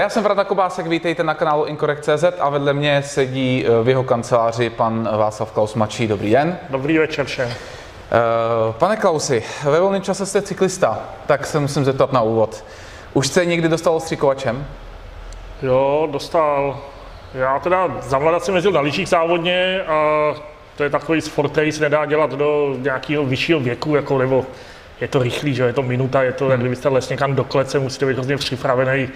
Já jsem Vrata Kobásek, vítejte na kanálu Incorrect.cz a vedle mě sedí eh, v jeho kanceláři pan Václav Klaus Mačí. Dobrý den. Dobrý večer všem. Uh, pane Klausi, ve volném čase jste cyklista, tak se musím zeptat na úvod. Už jste někdy dostal ostřikovačem? Jo, dostal. Já teda za mladá jsem jezdil na lyžích závodně a to je takový sport, který se nedá dělat do nějakého vyššího věku, jako nebo je to rychlý, že je to minuta, je to, hmm. jak kdybyste les někam do klece, musíte být hrozně připravený,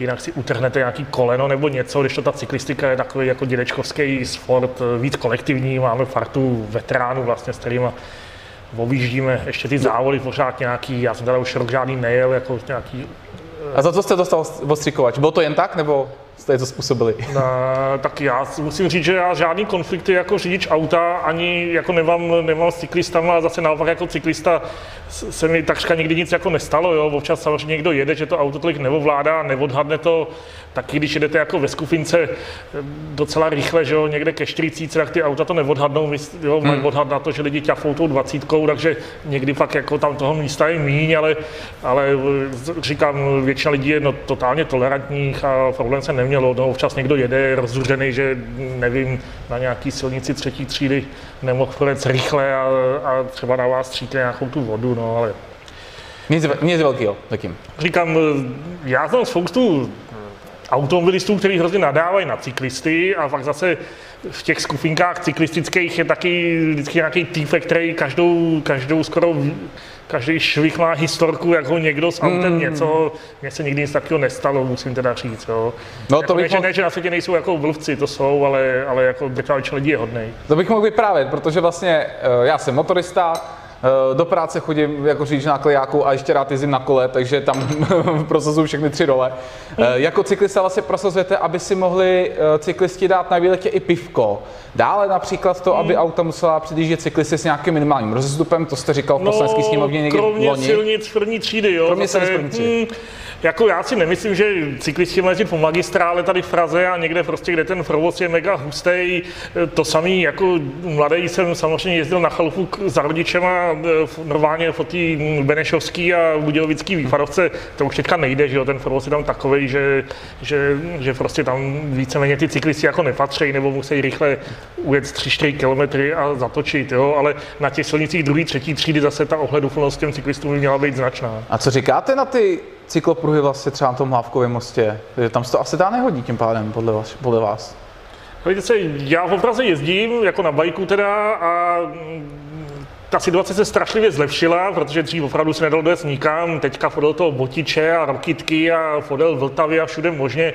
jinak si utrhnete nějaký koleno nebo něco, když to ta cyklistika je takový jako dědečkovský sport, víc kolektivní, máme fartu veteránů vlastně, s kterými objíždíme ještě ty závody pořád nějaký, já jsem teda už rok žádný nejel, jako nějaký... A za co jste dostal ostřikovač? Bylo to jen tak, nebo jste to způsobili? No, tak já musím říct, že já žádný konflikty jako řidič auta ani jako nemám, nemám s cyklistama a zase naopak jako cyklista se mi takřka nikdy nic jako nestalo, jo. Občas samozřejmě někdo jede, že to auto tolik neovládá, neodhadne to, taky když jedete jako ve skufince eh, docela rychle, že jo, někde ke 40, tak ty auta to neodhadnou, jo, mají hmm. odhad na to, že lidi ťafou tou 20, takže někdy fakt jako tam toho místa je míň, ale, ale eh, říkám, většina lidí je no, totálně tolerantních a problém se nemělo. No, občas někdo jede rozzuřený, že nevím, na nějaký silnici třetí třídy nemohl projet rychle a, a třeba na vás stříkne nějakou tu vodu, no ale nic, nic velkého takým. Říkám, já znám spoustu automobilistů, kteří hrozně nadávají na cyklisty a pak zase v těch skupinkách cyklistických je taky vždycky nějaký týpek, který každou, každou skoro každý švih má historku, jak ho někdo s autem mm. něco, mně se nikdy nic takového nestalo, musím teda říct, jo. No, jako to bych ne, mohl... ne, že na světě nejsou jako blbci, to jsou, ale, ale jako drtivá lidí je hodnej. To bych mohl vyprávět, protože vlastně eh, já jsem motorista, do práce chodím jako řidič na klejáku a ještě rád jezdím na kole, takže tam prosazuju všechny tři role. Eh, jako cyklista vlastně prosazujete, aby si mohli eh, cyklisti dát na výletě i pivko. Dále například to, aby hmm. auta musela předjíždět cyklisty s nějakým minimálním rozestupem, to jste říkal v poslanecký no, sněmovně někdy kromě loni. silnic první třídy, jo. Kromě silnic první třídy. Hmm, jako já si nemyslím, že cyklisti mají po magistrále tady v Praze a někde prostě, kde ten provoz je mega hustý. To samý, jako mladý jsem samozřejmě jezdil na chalupu za rodičema, normálně po té Benešovský a Budějovický výfarovce, to už teďka nejde, že jo, ten provoz je tam takový, že, že, že, prostě tam víceméně ty cyklisti jako nepatří nebo musí rychle ujet 3-4 kilometry a zatočit, jo, ale na těch silnicích druhé, třetí třídy zase ta ohleduplnost těm cyklistům by měla být značná. A co říkáte na ty cyklopruhy vlastně třeba na tom Hlávkovém mostě, takže tam se to asi dá nehodí tím pádem podle vás. Podle vás. Víte se, já v Praze jezdím, jako na bajku teda, a ta situace se strašlivě zlepšila, protože dřív opravdu se nedalo dojet nikam, teďka fodel toho botiče a rokitky a fodel Vltavy a všude možně.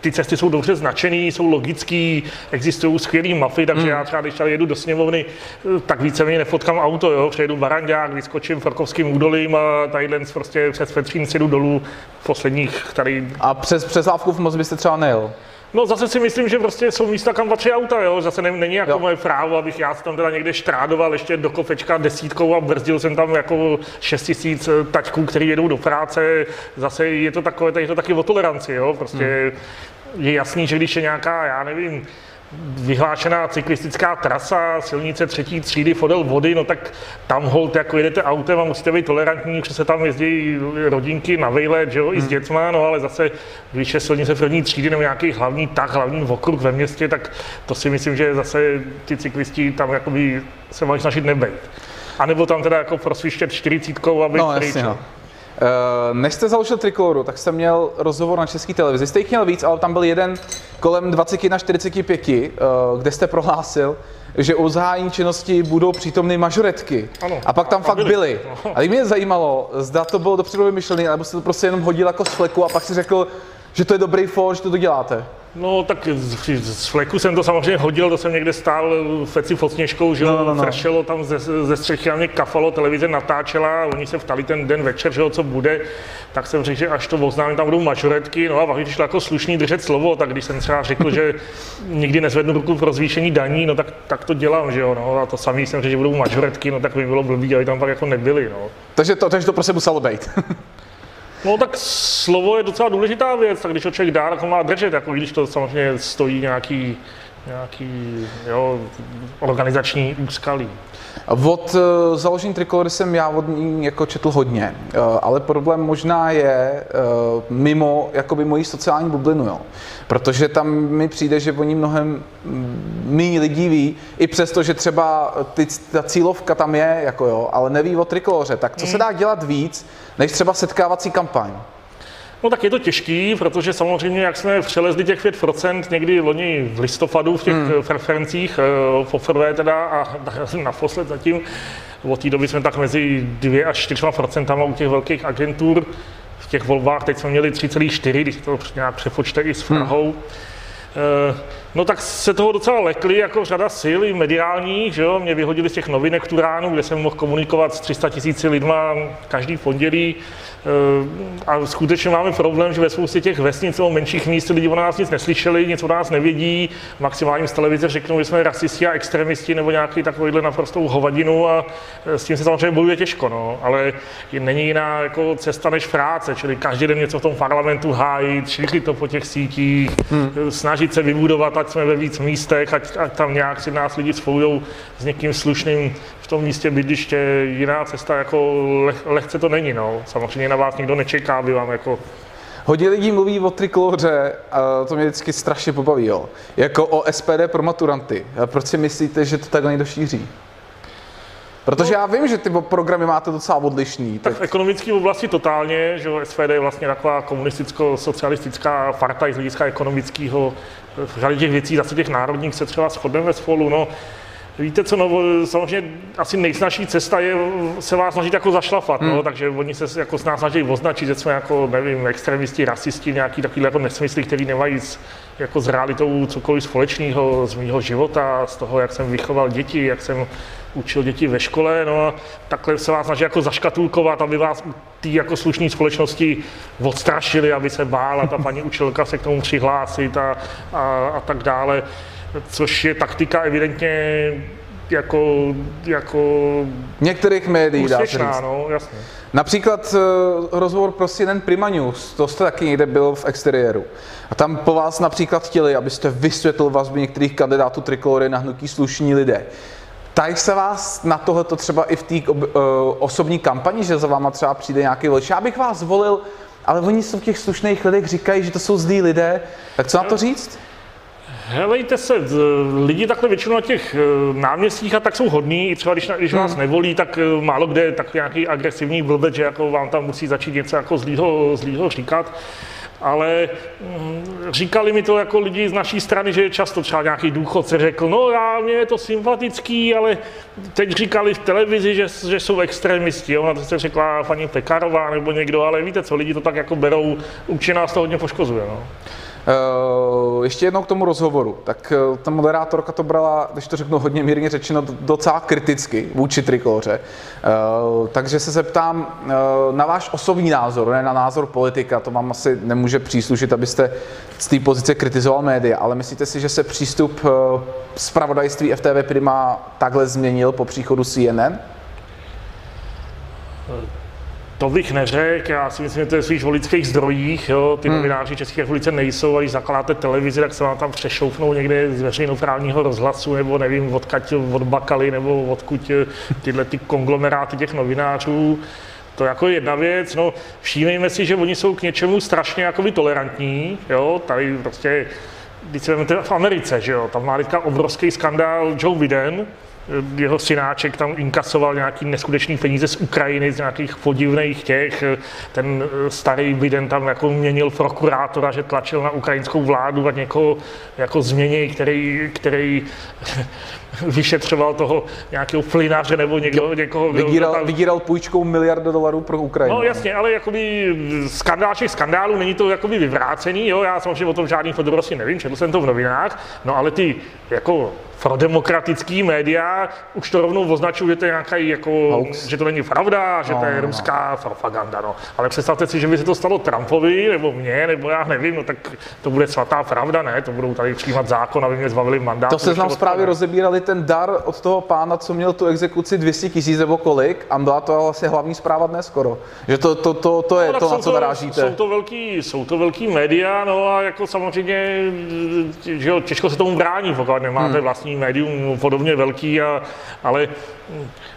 Ty cesty jsou dobře značený, jsou logický, existují skvělé mapy, takže hmm. já třeba, když jedu do sněmovny, tak víceméně nefotkám auto, jo, přejedu Barandák, vyskočím Forkovským údolím a tadyhle prostě přes Petřín jedu dolů posledních tady. A přes, přes Lávkův moc byste třeba nejel? No zase si myslím, že prostě jsou místa, kam patří auta, jo? Zase ne, není jako jo. moje právo, abych já tam teda někde štrádoval ještě do kofečka desítkou a brzdil jsem tam jako 6 tisíc eh, taťků, který jedou do práce. Zase je to takové, je to taky o toleranci, jo? Prostě hmm. je jasný, že když je nějaká, já nevím, vyhlášená cyklistická trasa, silnice třetí třídy, fodel vody, no tak tam hold, jako jedete autem a musíte být tolerantní, protože se tam jezdí rodinky na vejlet, že jo, hmm. i s hmm. dětma, no ale zase, když je silnice první třídy nebo nějaký hlavní tak, hlavní okruh ve městě, tak to si myslím, že zase ty cyklisti tam jakoby se mají snažit nebejt. A nebo tam teda jako prosvištět čtyřicítkou, aby no, jasně, no. Uh, než jste založil Trikoloru, tak jsem měl rozhovor na české televizi. Jste jich měl víc, ale tam byl jeden kolem 20 na 45, uh, kde jste prohlásil, že u zahájení činnosti budou přítomny mažoretky. Ano, a pak tam a fakt byly. byly. A mě zajímalo, zda to bylo dopředu vymyšlené, nebo jste to prostě jenom hodil jako z fleku a pak si řekl, že to je dobrý for, že to, to děláte. No tak z, fleku jsem to samozřejmě hodil, to jsem někde stál feci pod sněžkou, že no, no, no. fršelo tam ze, ze střechy a mě kafalo, televize natáčela, oni se ptali ten den večer, že jo, co bude, tak jsem řekl, že až to oznámím, tam budou mažoretky, no a pak když jako slušný držet slovo, tak když jsem třeba řekl, že nikdy nezvednu ruku pro zvýšení daní, no tak, tak to dělám, že jo, no a to samý jsem řekl, že budou mažoretky, no tak by bylo blbý, aby tam pak jako nebyly, no. Takže to, takže to prostě muselo být. No tak slovo je docela důležitá věc, tak když ho člověk dá, tak ho má držet, jako když to samozřejmě stojí nějaký nějaký jo, organizační úskalí. Od uh, založení Trikolory jsem já od ní jako četl hodně, uh, ale problém možná je uh, mimo jakoby moji sociální bublinu, jo. Protože tam mi přijde, že oni mnohem méně lidí ví, i přesto, že třeba ty, ta cílovka tam je, jako jo, ale neví o Trikoloře, tak co se dá dělat víc, než třeba setkávací kampaň? No tak je to těžký, protože samozřejmě, jak jsme přelezli těch 5% někdy loni v listopadu v těch hmm. preferencích, eh, poprvé teda a naposled zatím, od té doby jsme tak mezi 2 až 4 procentama u těch velkých agentur. V těch volbách teď jsme měli 3,4, když to nějak přepočte i s hmm. Prahou. Hmm. No tak se toho docela lekli jako řada sil i mediálních, že jo? Mě vyhodili z těch novinek Turánu, kde jsem mohl komunikovat s 300 tisíci lidma každý pondělí. Eh, a skutečně máme problém, že ve spoustě těch vesnic nebo menších míst lidi o nás nic neslyšeli, nic o nás nevědí, maximálně z televize řeknou, že jsme rasisti a extremisti nebo nějaký takovýhle naprostou hovadinu a eh, s tím se samozřejmě bojuje těžko, no. ale není jiná jako cesta než práce, čili každý den něco v tom parlamentu hájit, šířit to po těch sítích, hmm. snažit se vybudovat, ať jsme ve víc místech, ať, ať tam nějak si nás lidi spojou s někým slušným v tom místě bydliště jiná cesta, jako leh, lehce to není, no. Samozřejmě na vás nikdo nečeká, aby vám jako Hodně lidí mluví o trikloře a to mě vždycky strašně pobaví, jo. Jako o SPD pro maturanty. A proč si myslíte, že to takhle někdo šíří? Protože no, já vím, že ty programy máte docela odlišný. Tak, tak v ekonomické oblasti totálně, že SPD je vlastně taková komunisticko-socialistická partaj z hlediska ekonomického. V řadě těch věcí, zase těch národních se třeba shodneme spolu. No, Víte co, no, samozřejmě asi nejsnažší cesta je se vás snažit jako zašlafat, no, hmm. no, takže oni se jako s nás snaží označit, že jsme jako, nevím, extremisti, rasisti, nějaký takový jako nesmysly, který nemají s, jako s realitou cokoliv společného z mého života, z toho, jak jsem vychoval děti, jak jsem učil děti ve škole, no a takhle se vás snaží jako zaškatulkovat, aby vás té jako slušné společnosti odstrašili, aby se bála ta paní učitelka se k tomu přihlásit a, a, a tak dále což je taktika evidentně jako, jako některých médií, dá se říct. No, jasně. Například uh, rozhovor pro CNN Prima News, to jste taky někde byl v exteriéru. A tam po vás například chtěli, abyste vysvětlil vazby některých kandidátů trikolory na hnutí slušní lidé. Tak se vás na tohleto třeba i v té uh, osobní kampani, že za váma třeba přijde nějaký volič. Já bych vás volil, ale oni jsou v těch slušných lidech říkají, že to jsou zlí lidé. Tak co na to říct? Helejte se, lidi takhle většinou na těch eh, náměstích a tak jsou hodní, i třeba když, když vás hmm. nevolí, tak eh, málo kde je tak nějaký agresivní blbec, že jako vám tam musí začít něco jako zlýho, zlýho říkat. Ale mm, říkali mi to jako lidi z naší strany, že často třeba nějaký důchodce řekl, no já, mě je to sympatický, ale teď říkali v televizi, že, že jsou extremisti. Ona to se řekla paní Pekarová nebo někdo, ale víte co, lidi to tak jako berou, určitě nás to hodně poškozuje. No. Uh, ještě jednou k tomu rozhovoru. Tak uh, ta moderátorka to brala, když to řeknu hodně mírně řečeno, docela kriticky vůči trikóře. Uh, takže se zeptám na váš osobní názor, ne na názor politika, to vám asi nemůže příslušit, abyste z té pozice kritizoval média, ale myslíte si, že se přístup zpravodajství FTV Prima takhle změnil po příchodu CNN? To bych neřekl, já si myslím, že to je svých volických zdrojích, jo. ty hmm. novináři České republice nejsou a když zakládáte televizi, tak se vám tam přešoufnou někde z veřejnoprávního rozhlasu, nebo nevím, odkaď od Bakaly, nebo odkud eh, tyhle ty konglomeráty těch novinářů. To je jako jedna věc, no všímejme si, že oni jsou k něčemu strašně jakoby tolerantní, jo, tady prostě, když se v Americe, že jo, tam má teďka obrovský skandál Joe Biden, jeho synáček tam inkasoval nějaký neskutečný peníze z Ukrajiny, z nějakých podivných těch. Ten starý Biden tam jako měnil prokurátora, že tlačil na ukrajinskou vládu a někoho jako změněj, který, který vyšetřoval toho nějakého plynáře nebo někdo, někoho. Vydíral, tam... vydíral půjčkou miliardu dolarů pro Ukrajinu. No jasně, ale jakoby skandál všech skandálů není to jakoby vyvrácený, jo, já samozřejmě o tom žádný podrobnosti nevím, četl jsem to v novinách, no ale ty jako pro demokratický média už to rovnou označují, že to je nějaký, jako, Hoax. že to není pravda, že no, to je no, no. ruská no. propaganda. No. Ale představte si, že by se to stalo Trumpovi, nebo mně, nebo já nevím, no tak to bude svatá pravda, ne? To budou tady přijímat zákon, aby mě zbavili mandát. To se nám zprávě rozebírali ten dar od toho pána, co měl tu exekuci 200 tisíc nebo kolik, a byla to vlastně hlavní zpráva dnes skoro. Že to, to, to, to je no, to, na co narážíte. Jsou to velký, jsou to velký média, no a jako samozřejmě, že jo, těžko se tomu brání, pokud nemáte hmm. vlastní médium podobně velký, a, ale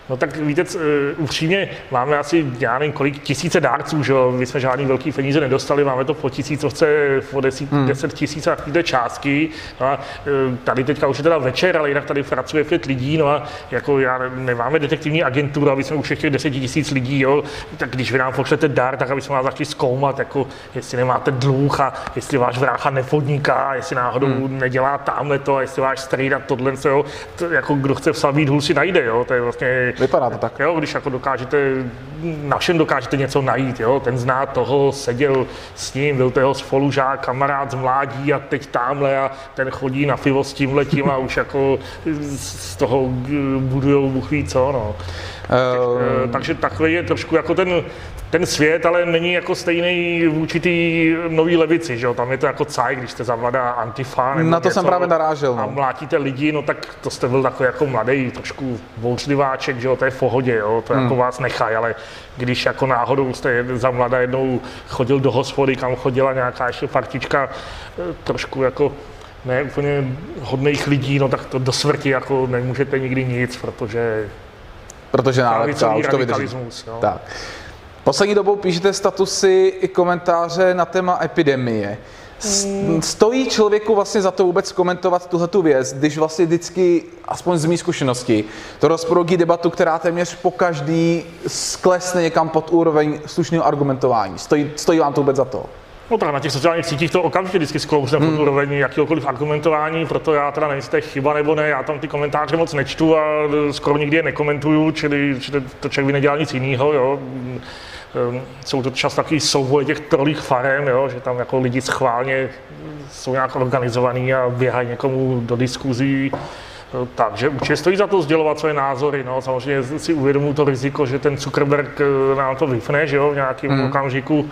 No tak víte, uh, upřímně máme asi, já nevím, kolik tisíce dárců, že jo? My jsme žádný velký peníze nedostali, máme to po tisícovce, po deset, hmm. deset tisíc a částky. No a uh, tady teďka už je teda večer, ale jinak tady pracuje pět lidí, no a jako já nemáme detektivní agenturu, aby jsme u všech těch deset tisíc lidí, jo? Tak když vy nám pošlete dar, tak aby jsme vás začali zkoumat, jako jestli nemáte dluh a jestli váš vrácha nepodniká, jestli náhodou hmm. nedělá tamhle to, a jestli váš strýda tohle, jo? To, jako kdo chce v hůl si najde, jo? To je vlastně Vypadá to tak. Jo, když jako dokážete, na všem dokážete něco najít, jo, ten zná toho, seděl s ním, byl to jeho spolužák, kamarád z mládí a teď tamhle a ten chodí na pivo s tím letím a už jako z toho budujou Bůh ví co, no. Uh... Takže takový je trošku jako ten ten svět ale není jako stejný v určitý nový levici, že jo? Tam je to jako caj, když jste zavladá antifa nebo Na to něco, jsem právě narážel. No. A mlátíte lidi, no tak to jste byl takový jako mladý, trošku bouřliváček, že jo? To je v pohodě, jo? To jako hmm. jako vás nechaj, ale když jako náhodou jste za mladá jednou chodil do hospody, kam chodila nějaká ještě partička, eh, trošku jako ne úplně hodných lidí, no tak to do smrti jako nemůžete nikdy nic, protože Protože nálepka, už to vydrží. Jo. Tak. Poslední dobou píšete statusy i komentáře na téma epidemie. Hmm. Stojí člověku vlastně za to vůbec komentovat tuhle tu věc, když vlastně vždycky, aspoň z mý zkušenosti, to rozproudí debatu, která téměř po každý sklesne někam pod úroveň slušného argumentování. Stojí, stojí vám to vůbec za to? No tak na těch sociálních sítích to okamžitě vždycky sklouzne hmm. pod úroveň jakýkoliv argumentování, proto já teda nevím, jestli to je chyba nebo ne, já tam ty komentáře moc nečtu a skoro nikdy je nekomentuju, čili, čili to člověk by nedělal nic jiného, jo. Ehm, jsou to čas takový souboje těch trolích farem, jo, že tam jako lidi schválně jsou nějak organizovaný a běhají někomu do diskuzí. Ehm, takže určitě stojí za to sdělovat své názory. No. Samozřejmě si uvědomuji to riziko, že ten Zuckerberg eh, nám to vypne že jo, v nějakém mm. okamžiku,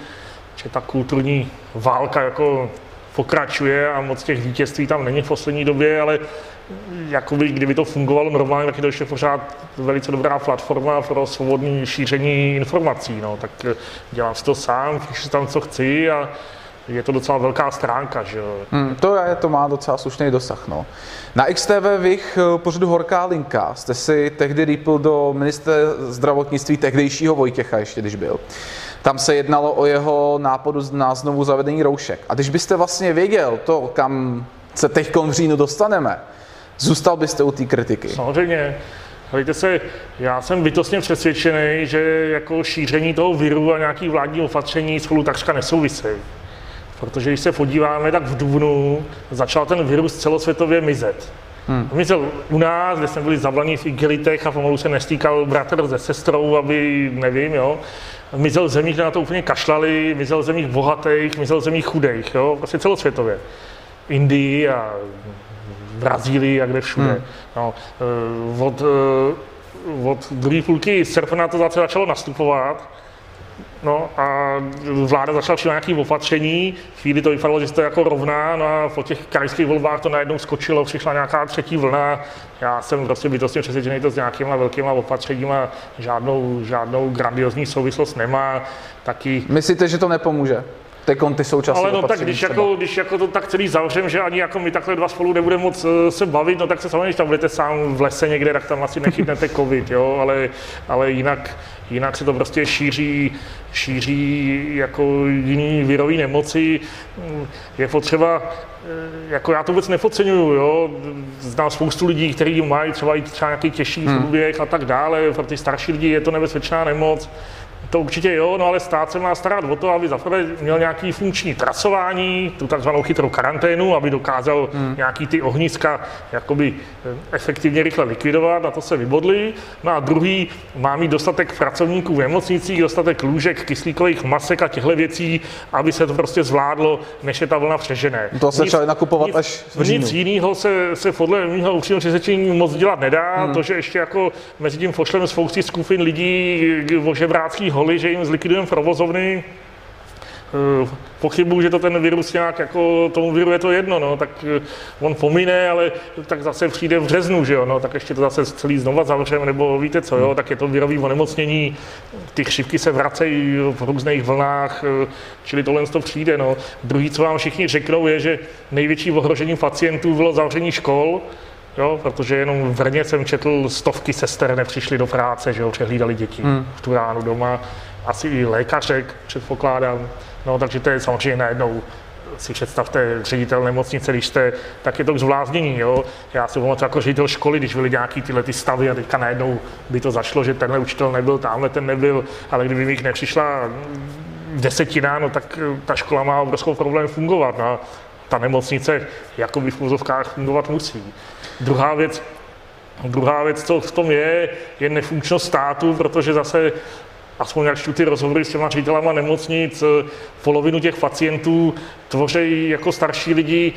že ta kulturní válka jako pokračuje a moc těch vítězství tam není v poslední době, ale jakoby, kdyby to fungovalo normálně, tak je to ještě pořád velice dobrá platforma pro svobodné šíření informací. No. Tak eh, dělám si to sám, píšu tam, co chci a je to docela velká stránka, že jo. Hmm, to je, to má docela slušný dosah, no. Na XTV Vych eh, pořadu Horká linka jste si tehdy rýpl do ministra zdravotnictví tehdejšího Vojtěcha, ještě když byl. Tam se jednalo o jeho nápadu na znovu zavedení roušek. A když byste vlastně věděl to, kam se teď v říjnu dostaneme, Zůstal byste u té kritiky? Samozřejmě. Hejte se, já jsem bytostně přesvědčený, že jako šíření toho viru a nějaký vládní opatření spolu takřka nesouvisejí. Protože když se podíváme, tak v Dubnu začal ten virus celosvětově mizet. Hmm. Mizel u nás, kde jsme byli zavlaní v igelitech a pomalu se nestýkal bratr se sestrou, aby, nevím, jo. Mizel v zemích, kde na to úplně kašlali, mizel v zemích bohatých, mizel v zemích chudých, jo, prostě celosvětově. Indii a Brazílii a kde všude. Hmm. No, eh, od, eh, od druhé půlky srpna to zase začalo nastupovat. No a vláda začala přijít nějaké opatření, chvíli to vypadalo, že to jako rovná, no a po těch krajských volbách to najednou skočilo, přišla nějaká třetí vlna. Já jsem prostě bytostně přesvědčený, to s nějakýma velkýma opatřeníma žádnou, žádnou grandiozní souvislost nemá. Taky... Myslíte, že to nepomůže? Ty současné Ale no tak když jako, když jako to tak celý zavřem, že ani jako my takhle dva spolu nebudeme moc eh, se bavit, no tak se samozřejmě, když tam budete sám v lese někde, tak tam asi nechytnete covid, jo, ale, ale jinak, jinak se to prostě šíří, šíří jako jiný virový nemoci. Je potřeba, eh, jako já to vůbec nepodceňuju, jo. Znám spoustu lidí, kteří mají třeba i třeba nějaký těžší hmm. průběh a tak dále. Pro ty starší lidi je to nebezpečná nemoc to určitě jo, no ale stát se má starat o to, aby zaprvé měl nějaký funkční trasování, tu takzvanou chytrou karanténu, aby dokázal hmm. nějaký ty ohniska jakoby eh, efektivně rychle likvidovat, na to se vybodli. No a druhý má mít dostatek pracovníků v nemocnicích, dostatek lůžek, kyslíkových masek a těchto věcí, aby se to prostě zvládlo, než je ta vlna přežené. To se začali nakupovat nic, až v říjnu. Nic jiného se, se podle mého upřímného přesvědčení moc dělat nedá. Hmm. To, že ještě jako mezi tím pošleme spousty skupin lidí ožebráckých holy, že jim zlikvidujeme provozovny, eh, pochybuju, že to ten virus nějak jako tomu viru je to jedno, no, tak eh, on pomine, ale tak zase přijde v březnu, že jo, no, tak ještě to zase celý znova zavřeme, nebo víte co, jo, tak je to virový onemocnění, ty chřipky se vracejí v různých vlnách, eh, čili tohle to přijde, no. Druhý, co vám všichni řeknou, je, že největší ohrožení pacientů bylo zavření škol, Jo, protože jenom v Brně jsem četl, stovky sester nepřišly do práce, že jo, přehlídali děti hmm. v tu ránu doma, asi i lékařek, předpokládám. No, takže to je samozřejmě najednou si představte ředitel nemocnice, když jste, tak je to k zvláznění, jo. Já si pamatuju jako ředitel školy, když byly nějaký tyhle ty stavy a teďka najednou by to zašlo, že tenhle učitel nebyl, tamhle ten nebyl, ale kdyby mi jich nepřišla desetina, no tak ta škola má obrovskou problém fungovat. No. Ta nemocnice jakoby v úzovkách fungovat musí. Druhá věc, druhá věc, co v tom je, je nefunkčnost státu, protože zase aspoň jak ty rozhovory s těma ředitelama nemocnic, polovinu těch pacientů tvoří jako starší lidi,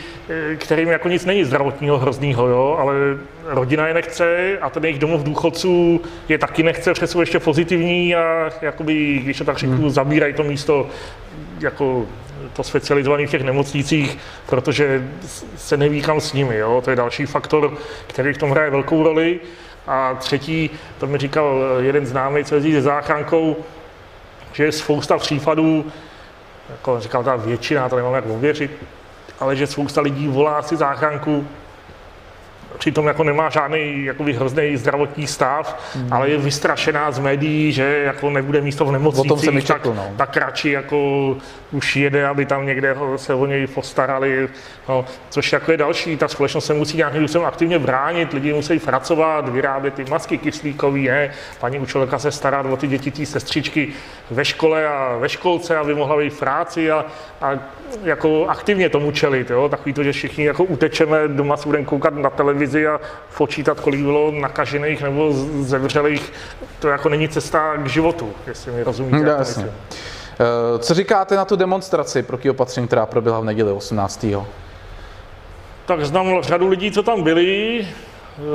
kterým jako nic není zdravotního hroznýho, jo, ale rodina je nechce a ten jejich domov důchodců je taky nechce, protože jsou ještě pozitivní a jakoby, když to tak řeknu, hmm. zabírají to místo jako to specializovaný v těch nemocnicích, protože se neví kam s nimi. Jo? To je další faktor, který v tom hraje velkou roli. A třetí, to mi říkal jeden známý, co jezdí se záchrankou, že je spousta případů, jako říkal ta většina, to nemám jak ověřit, ale že spousta lidí volá si záchranku přitom jako nemá žádný jakoby hrozný zdravotní stav, mm. ale je vystrašená z médií, že jako nebude místo v nemocnicích, o tom se četl, no. tak radši jako už jede, aby tam někde se o něj postarali, no, což jako je další, ta společnost se musí nějakým způsobem aktivně bránit, lidi musí pracovat, vyrábět ty masky kyslíkový, ne? paní učitelka se starat o ty děti, ty sestřičky ve škole a ve školce, aby mohla být v práci a, a jako aktivně tomu čelit, jo? takový to, že všichni jako utečeme, doma budeme koukat na televizi a počítat, kolik bylo nakažených nebo zemřelých, to jako není cesta k životu, jestli mi rozumíte. Hmm, jasně. Eh, co říkáte na tu demonstraci proti opatření, která proběhla v neděli 18. Tak znám řadu lidí, co tam byli,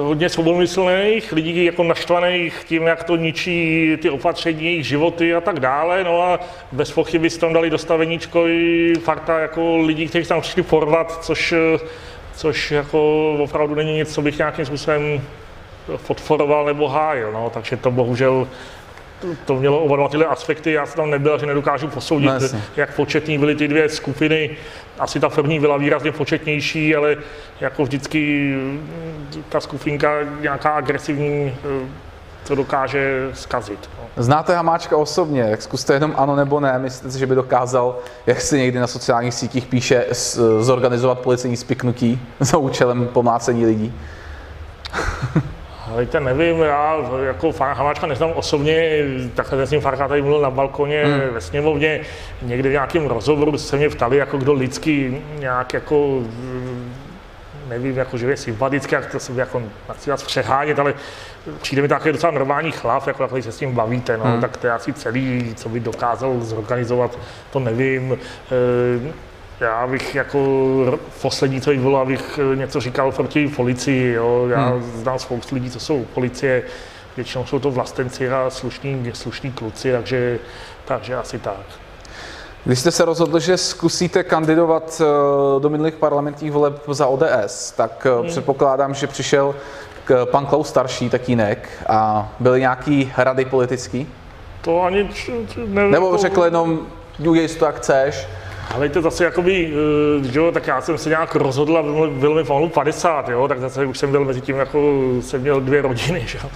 hodně svobodmyslných, lidí jako naštvaných tím, jak to ničí ty opatření, jejich životy a tak dále. No a bez pochyby si tam dali dostaveníčko i fakta jako lidí, kteří tam přišli porvat, což, což jako opravdu není nic, co bych nějakým způsobem podporoval nebo hájil. No. Takže to bohužel to mělo oba dva tyhle aspekty. Já jsem tam nebyl, že nedokážu posoudit, no, jak početní byly ty dvě skupiny. Asi ta první byla výrazně početnější, ale jako vždycky ta skupinka nějaká agresivní to dokáže zkazit. No. Znáte Hamáčka osobně, jak zkuste jenom ano nebo ne, myslíte si, že by dokázal, jak se někdy na sociálních sítích píše, zorganizovat policejní spiknutí za účelem pomlácení lidí? Víte, nevím, já jako Hamáčka neznám osobně, takhle jsem s ním Farka tady mluvil na balkoně hmm. ve sněmovně, někde v nějakém rozhovoru se mě ptali, jako kdo lidsky nějak jako nevím, jako, že je sympatický, jak to se jako nechci vás přehánět, ale přijde mi takový docela normální chlap, jako takový se s tím bavíte, no, hmm. tak to je asi celý, co by dokázal zorganizovat, to nevím. E, já bych jako poslední, co bylo, abych něco říkal proti policii. Jo. Já hmm. znám spoustu lidí, co jsou policie, většinou jsou to vlastenci a slušní, slušní kluci, takže, takže asi tak. Když jste se rozhodl, že zkusíte kandidovat eh, do minulých parlamentních voleb za ODS, tak eh, hmm. předpokládám, že přišel k pan Klaus starší tatínek a byly nějaký rady politický? To ani nevím. Nebo řekl jenom, udělej to, jak chceš, ale to zase jakoby, eh, že jo, tak já jsem se nějak rozhodl a bylo mi pomalu 50, jo, tak zase už jsem byl mezi tím, jako jsem měl dvě rodiny, že jo.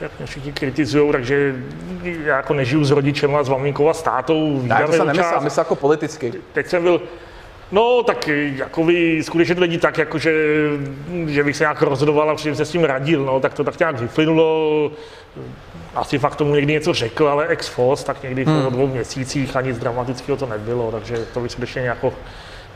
Jak mě všichni kritizují, takže já jako nežiju s rodičem a s maminkou a s tátou. Ne, to se nemyslel, myslel jako politicky. Teď jsem byl, No, tak jako by skutečně to není tak, jako že, že bych se nějak rozhodoval a předtím se s tím radil, no, tak to tak nějak vyplynulo. Asi fakt tomu někdy něco řekl, ale ex post, tak někdy hmm. po dvou měsících a nic dramatického to nebylo, takže to by skutečně jako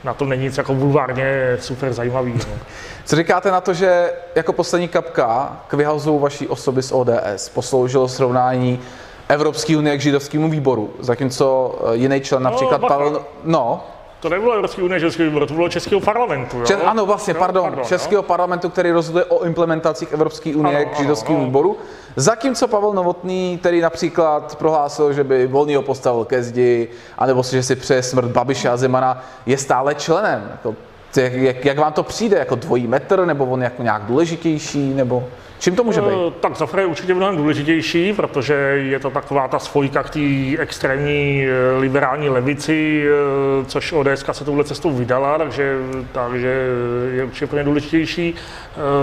na to není nic jako bulvárně super zajímavý. No. Co říkáte na to, že jako poslední kapka k vyhazu vaší osoby z ODS posloužilo srovnání Evropské unie k židovskému výboru, zatímco jiný člen, no, například no, Pavel... No, to nebylo Evropský unie českého výboru, to bylo Českého parlamentu. Jo? Čes, ano, vlastně, no, pardon, pardon Českého jo? parlamentu, který rozhoduje o implementacích Evropské unie ano, k židovskému ano, výboru. Zatímco Pavel Novotný, který například prohlásil, že by volný ho postavil ke zdi, anebo si, že si přeje smrt Babiše a Zemana, je stále členem. Jako, jak, jak, jak vám to přijde? Jako dvojí metr, nebo on jako nějak důležitější, nebo... Čím to může být? Eh, tak Zafra je určitě mnohem důležitější, protože je to taková ta spojka k té extrémní eh, liberální levici, eh, což ODS se touhle cestou vydala, takže, takže je určitě pro ně důležitější.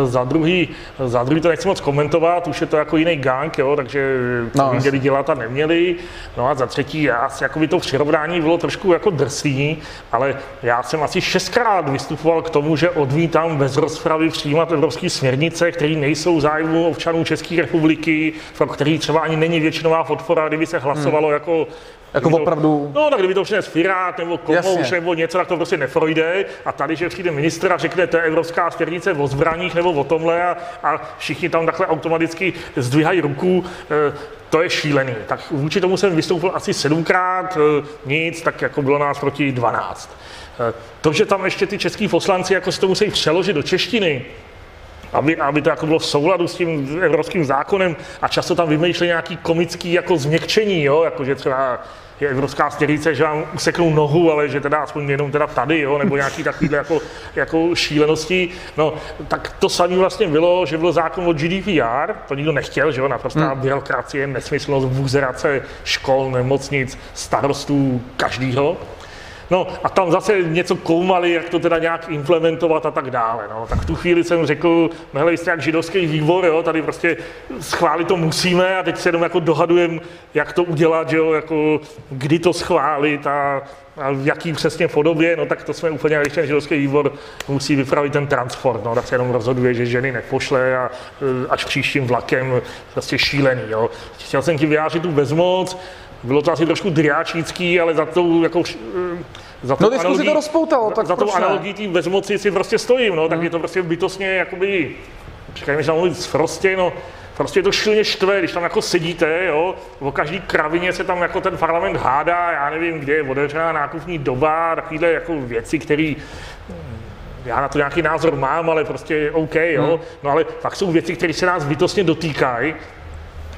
Za druhý, za druhý to nechci moc komentovat, už je to jako jiný gang, jo, takže to no, měli dělat a neměli. No a za třetí, já, jako by to přirovnání bylo trošku jako drsný, ale já jsem asi šestkrát vystupoval k tomu, že odmítám bez rozpravy přijímat evropské směrnice, které nejsou zájmu občanů České republiky, pro který třeba ani není většinová podpora, kdyby se hlasovalo hmm. jako jako to, opravdu... No, tak kdyby to přines Firát nebo Komouš nebo něco, tak to prostě neprojde. A tady, že přijde ministr a řekne, to je evropská směrnice o zbraních nebo o tomhle a, a všichni tam takhle automaticky zdvihají ruku, e, to je šílený. Tak vůči tomu jsem vystoupil asi sedmkrát, e, nic, tak jako bylo nás proti 12. E, to, že tam ještě ty český poslanci jako si to musí přeložit do češtiny, aby, aby to jako bylo v souladu s tím evropským zákonem a často tam vymýšleli nějaký komický jako změkčení, jo, jako že třeba je evropská směrnice, že vám useknou nohu, ale že teda aspoň jenom teda tady, jo, nebo nějaký takovýhle jako, jako šílenosti. No, tak to samé vlastně bylo, že byl zákon o GDPR, to nikdo nechtěl, že jo, naprostá hmm. byrokracie, nesmyslnost, buzerace škol, nemocnic, starostů, každýho. No a tam zase něco koumali, jak to teda nějak implementovat a tak dále. No. Tak v tu chvíli jsem řekl, no hele, jste jak židovský výbor, jo, tady prostě schválit to musíme a teď se jenom jako dohadujem, jak to udělat, jo, jako kdy to schválit a, a v jaký přesně podobě, no tak to jsme úplně, když ten židovský výbor musí vypravit ten transport, no tak se jenom rozhoduje, že ženy nepošle a e, až příštím vlakem prostě šílený, jo. Chtěl jsem ti vyjádřit tu bezmoc, bylo to asi trošku driáčnický, ale za tou jako eh, za no diskuzi to rozpoutalo, tak Za tou analogií tím bezmoci si prostě stojím, no, tak hmm. je to prostě bytostně jakoby, říkajme, že mluvit prostě, no, prostě je to šilně štve, když tam jako sedíte, jo, o každý kravině se tam jako ten parlament hádá, já nevím, kde je otevřená nákupní doba, takovéhle jako věci, které já na to nějaký názor mám, ale prostě OK, jo. Hmm. No ale fakt jsou věci, které se nás bytostně dotýkají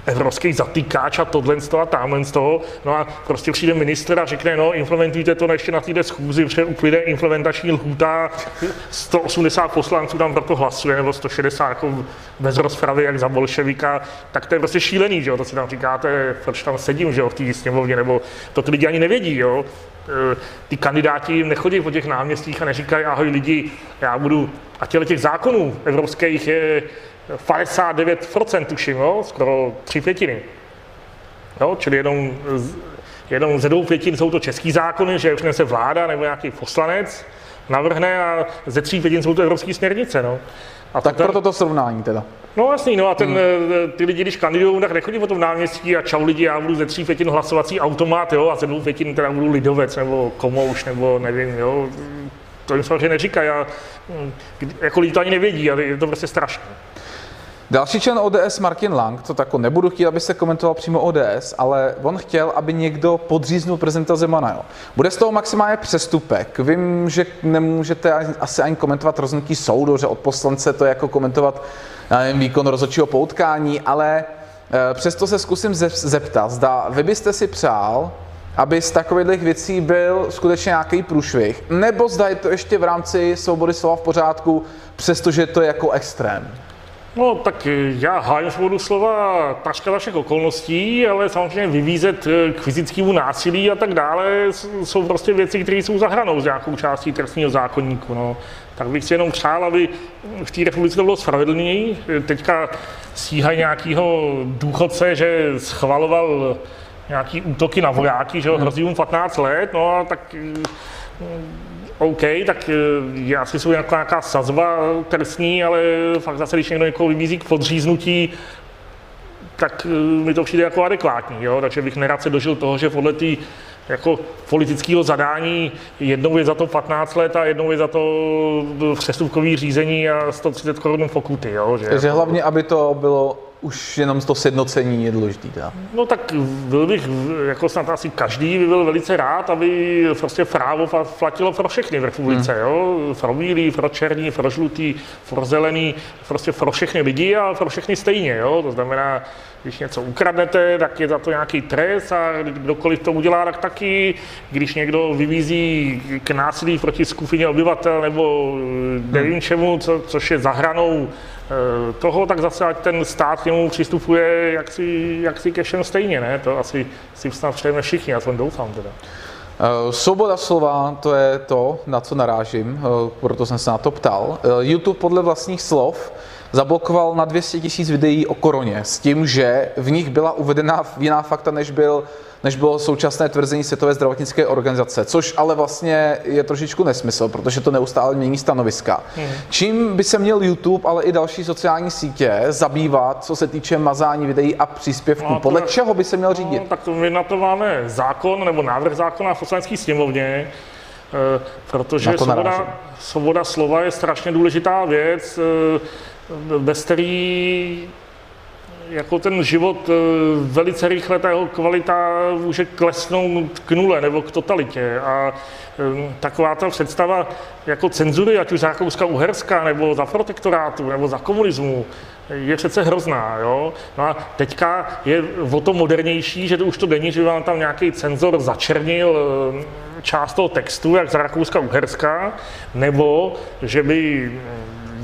evropský zatýkáč a tohle z toho a tamhle z toho. No a prostě přijde minister a řekne, no implementujte to ještě na týden schůzi, protože uplyne implementační lhůta, 180 poslanců tam proto hlasuje, nebo 160 jako bez rozpravy, jak za bolševika, tak to je prostě šílený, že jo, to si tam říkáte, proč tam sedím, že jo, v té sněmovně, nebo to ty lidi ani nevědí, jo. E, ty kandidáti nechodí po těch náměstích a neříkají, ahoj lidi, já budu, a těle těch zákonů evropských je 59% tuším, jo, skoro tři pětiny. Jo, čili jenom, jenom ze dvou pětin jsou to český zákony, že přinese vláda nebo nějaký poslanec, navrhne a ze tří pětin jsou to evropské směrnice. No. A tak ten, proto to srovnání teda. No jasný, no a ten, hmm. ty lidi, když kandidují, tak nechodí po tom náměstí a čau lidi, já budu ze tří pětin hlasovací automat, jo, a ze dvou pětin teda budu lidovec nebo komouš, nebo nevím, jo. To jim samozřejmě neříkají a hm, jako lidi to ani nevědí, ale je to prostě strašné. Další člen ODS Martin Lang, to tako nebudu chtít, aby se komentoval přímo ODS, ale on chtěl, aby někdo podříznul prezidenta Zemana. Jo. Bude z toho maximálně přestupek. Vím, že nemůžete asi ani komentovat rozhodnutí soudu, že od poslance to je jako komentovat nevím, výkon rozhodčího poutkání, ale e, přesto se zkusím zeptat, zda vy byste si přál, aby z takových věcí byl skutečně nějaký průšvih, nebo zda je to ještě v rámci svobody slova v pořádku, přestože to je jako extrém. No tak já hájím svobodu slova takřka všech okolností, ale samozřejmě vyvízet eh, k fyzickému násilí a tak dále jsou prostě věci, které jsou za hranou z nějakou částí trestního zákonníku. No. Tak bych si jenom přál, aby v té republice to bylo spravedlněji. Teďka stíhají nějakého důchodce, že schvaloval nějaký útoky na vojáky, že hrozí mu 15 let, no a tak OK, tak je asi jsou nějaká, nějaká sazba trestní, ale fakt zase, když někdo někoho vybízí k podříznutí, tak mi to přijde jako adekvátní, jo? takže bych nerad se dožil toho, že podle té jako politického zadání jednou je za to 15 let a jednou je za to přestupkový řízení a 130 korun pokuty. Jo? Že Takže jako... hlavně, aby to bylo už jenom to sjednocení je důležité. No tak byl bych, jako snad asi každý by byl velice rád, aby prostě právo platilo pro všechny v republice, hmm. jo? Pro bílý, pro černý, pro žlutý, pro zelený, prostě pro všechny lidi a pro všechny stejně, jo? To znamená, když něco ukradnete, tak je za to nějaký trest a kdokoliv to udělá, tak taky. Když někdo vyvízí k násilí proti skupině obyvatel nebo nevím hmm. čemu, co, což je za hranou Eh, toho, tak zase ať ten stát k němu přistupuje jaksi, jaksi ke všem stejně, ne? To asi si snad přejeme všichni, já to doufám teda. Uh, svoboda slova, to je to, na co narážím, proto jsem se na to ptal. YouTube podle vlastních slov zablokoval na 200 tisíc videí o koroně s tím, že v nich byla uvedena jiná fakta, než byl než bylo současné tvrzení Světové zdravotnické organizace, což ale vlastně je trošičku nesmysl, protože to neustále mění stanoviska. Hmm. Čím by se měl YouTube, ale i další sociální sítě zabývat, co se týče mazání videí a příspěvků? No, Podle čeho by se měl řídit? No, tak my na to máme zákon nebo návrh zákona v poslanecké sněmovně, eh, protože svoboda, svoboda slova je strašně důležitá věc, eh, bez který jako ten život eh, velice rychle, ta jeho kvalita může klesnout k nule nebo k totalitě. A eh, taková ta představa jako cenzury, ať už za Rakouska Uherska, nebo za protektorátu, nebo za komunismu, je přece hrozná. Jo? No a teďka je o to modernější, že to už to není, že vám tam nějaký cenzor začernil eh, část toho textu, jak za Rakouska Uherska, nebo že by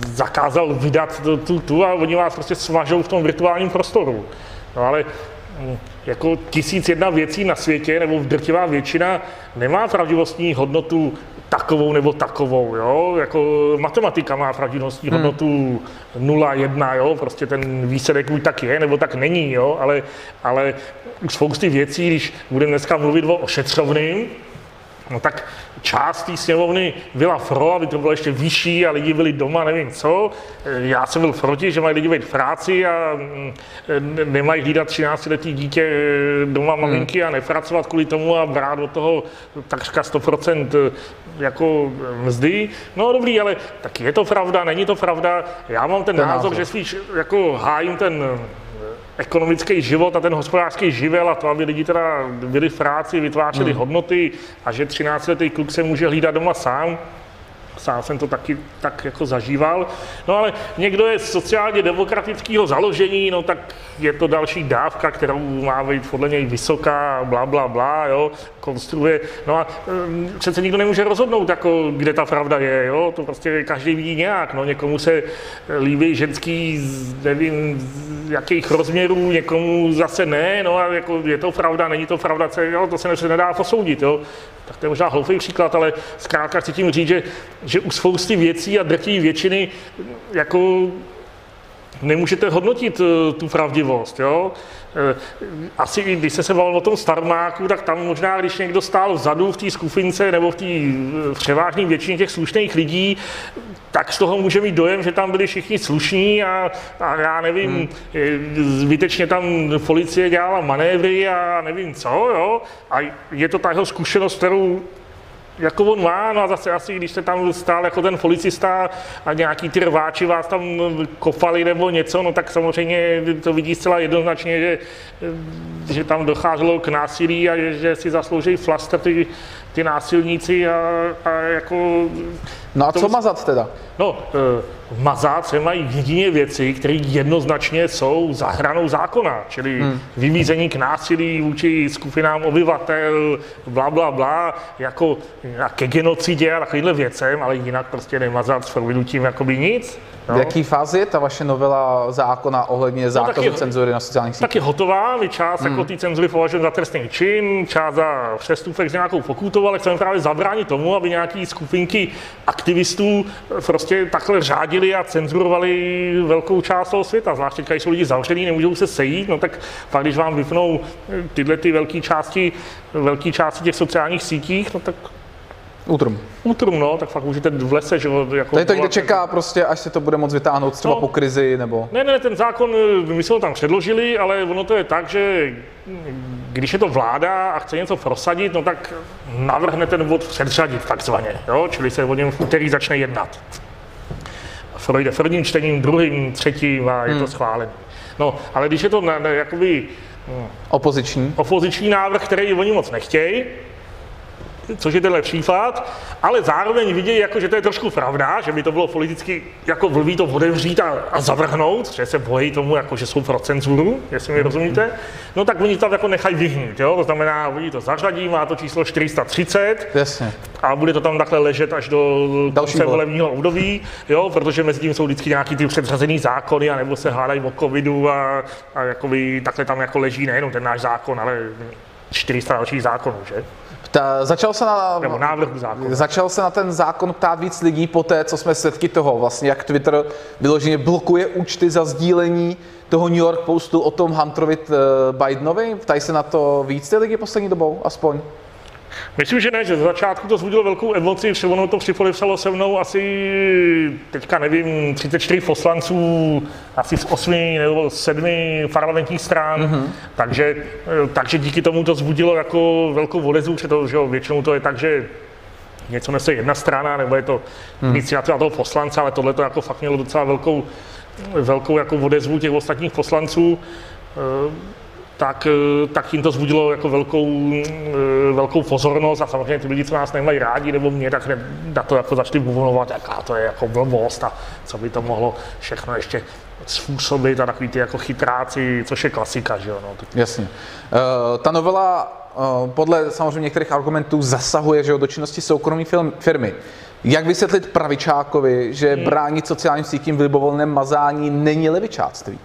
zakázal vydat tu, tu, tu a oni vás prostě svažou v tom virtuálním prostoru. No ale hm, jako tisíc jedna věcí na světě, nebo drtivá většina, nemá pravdivostní hodnotu takovou nebo takovou, jo? Jako matematika má pravdivostní hmm. hodnotu 0, 1, jo? Prostě ten výsledek buď tak je, nebo tak není, jo? Ale, ale spousty věcí, když budeme dneska mluvit o ošetřovným, no tak část té sněmovny byla pro, aby to bylo ještě vyšší a lidi byli doma, nevím co. Já jsem byl proti, že mají lidi být v práci a mm, nemají hlídat 13-letý dítě eh, doma hmm. maminky a nepracovat kvůli tomu a brát do toho takřka 100% eh, jako mzdy. No dobrý, ale tak je to pravda, není to pravda. Já mám ten, ten názor, názor, že spíš jako hájím ten ekonomický život a ten hospodářský živel a to, aby lidi teda byli v práci, vytvářeli hmm. hodnoty a že 13-letý kluk se může hlídat doma sám, sám jsem to taky tak jako zažíval. No ale někdo je sociálně demokratického založení, no tak je to další dávka, kterou má být podle něj vysoká, bla, bla, bla, jo, konstruuje. No a um, přece nikdo nemůže rozhodnout, jako, kde ta pravda je, jo, to prostě každý vidí nějak, no někomu se líbí ženský, nevím, z jakých rozměrů, někomu zase ne, no a jako je to pravda, není to pravda, jo, to se nedá posoudit, jo. Tak to je možná hloupý příklad, ale zkrátka chci tím říct, že, že u spousty věcí a drtí většiny jako nemůžete hodnotit eh, tu pravdivost. Jo? Eh, asi i když se se bavil o tom starmáku, tak tam možná, když někdo stál vzadu v té skufince nebo v té eh, převážné většině těch slušných lidí, tak z toho může mít dojem, že tam byli všichni slušní a, a já nevím, hmm. zbytečně tam policie dělala manévry a nevím co, jo. A je to ta jeho zkušenost, kterou jako on má, no a zase asi, když se tam stál jako ten policista a nějaký ty rváči vás tam kopali nebo něco, no tak samozřejmě to vidí zcela jednoznačně, že, že tam docházelo k násilí a že, že si zaslouží flaster ty, ty násilníci a, a jako... No a to, co mazat teda? No, e, mazat se mají jedině věci, které jednoznačně jsou za hranou zákona, čili hmm. vymízení k násilí vůči skupinám obyvatel, bla, bla, bla, jako ke genocidě a takovýmhle věcem, ale jinak prostě nemazat s provinutím jakoby nic. No. V jaký fázi je ta vaše novela zákona ohledně no, zákazu no, cenzury na sociálních sítích? Tak je hotová, my část jako hmm. jako té cenzury považujeme za trestný čin, část za přestupek s nějakou pokutou, ale chceme právě zabránit tomu, aby nějaký skupinky aktivistů prostě takhle řádili a cenzurovali velkou část toho světa. Zvláště když jsou lidi zavřený, nemůžou se sejít, no tak pak, když vám vypnou tyhle ty velké části, velké části těch sociálních sítích, no tak Útrum. Útrum, no, tak fakt můžete v lese, že jako... To je to, kde čeká prostě, až se to bude moc vytáhnout třeba No. po krizi, nebo... Ne, ne, ten zákon, my jsme ho tam předložili, ale ono to je tak, že když je to vláda a chce něco prosadit, no tak navrhne ten bod předřadit takzvaně, jo? čili se o něm v úterý začne jednat. Projde prvním čtením, druhým, třetím a je to schválený. No, ale když je to na, na, jakoby Opoziční. opoziční návrh, který oni moc nechtějí, což je tenhle případ, ale zároveň vidějí, jako, že to je trošku pravda, že by to bylo politicky jako blbý to otevřít a, a zavrhnout, že se bojí tomu, jako, že jsou pro cenzuru, jestli mi rozumíte, no tak oni tam jako nechají vyhnít, jo? to znamená, oni to zařadí, má to číslo 430 Jasně. a bude to tam takhle ležet až do Další konce volebního období, jo, protože mezi tím jsou vždycky nějaký ty předřazený zákony, anebo se hádají o covidu a, a jakoby takhle tam jako leží nejenom ten náš zákon, ale 400 dalších zákonů, že? Ta, začal se na, Nebo návrhu zákona. Začal se na ten zákon ptát víc lidí po té, co jsme svědky toho, vlastně jak Twitter vyloženě blokuje účty za sdílení toho New York Postu o tom Hunterovi eh, Bidenovi. Ptají se na to víc ty lidi poslední dobou, aspoň. Myslím, že ne, že z začátku to vzbudilo velkou emoci, že ono to připodepsalo se mnou asi, teďka nevím, 34 poslanců, asi z 8 nebo 7 parlamentních stran, mm-hmm. takže, eh, takže díky tomu to vzbudilo jako velkou odezvu, protože to, že jo, většinou to je tak, že něco nese jedna strana, nebo je to iniciativa toho poslance, ale tohle to jako fakt mělo docela velkou, velkou jako odezvu těch ostatních poslanců. Tak, eh, tak jim to vzbudilo jako velkou, eh, velkou pozornost a samozřejmě ty lidi, co nás nemají rádi, nebo mě, tak ne- na to jako začali bubnovat, jaká to je jako blbost a co by to mohlo všechno ještě způsobit a takový ty jako chytráci, což je klasika, že jo. No. Tak Jasně. Uh, ta novela uh, podle samozřejmě některých argumentů zasahuje že jo, do činnosti soukromé film, firmy. Jak vysvětlit pravičákovi, že bránit sociálním sítím v libovolném mazání není levičáctví?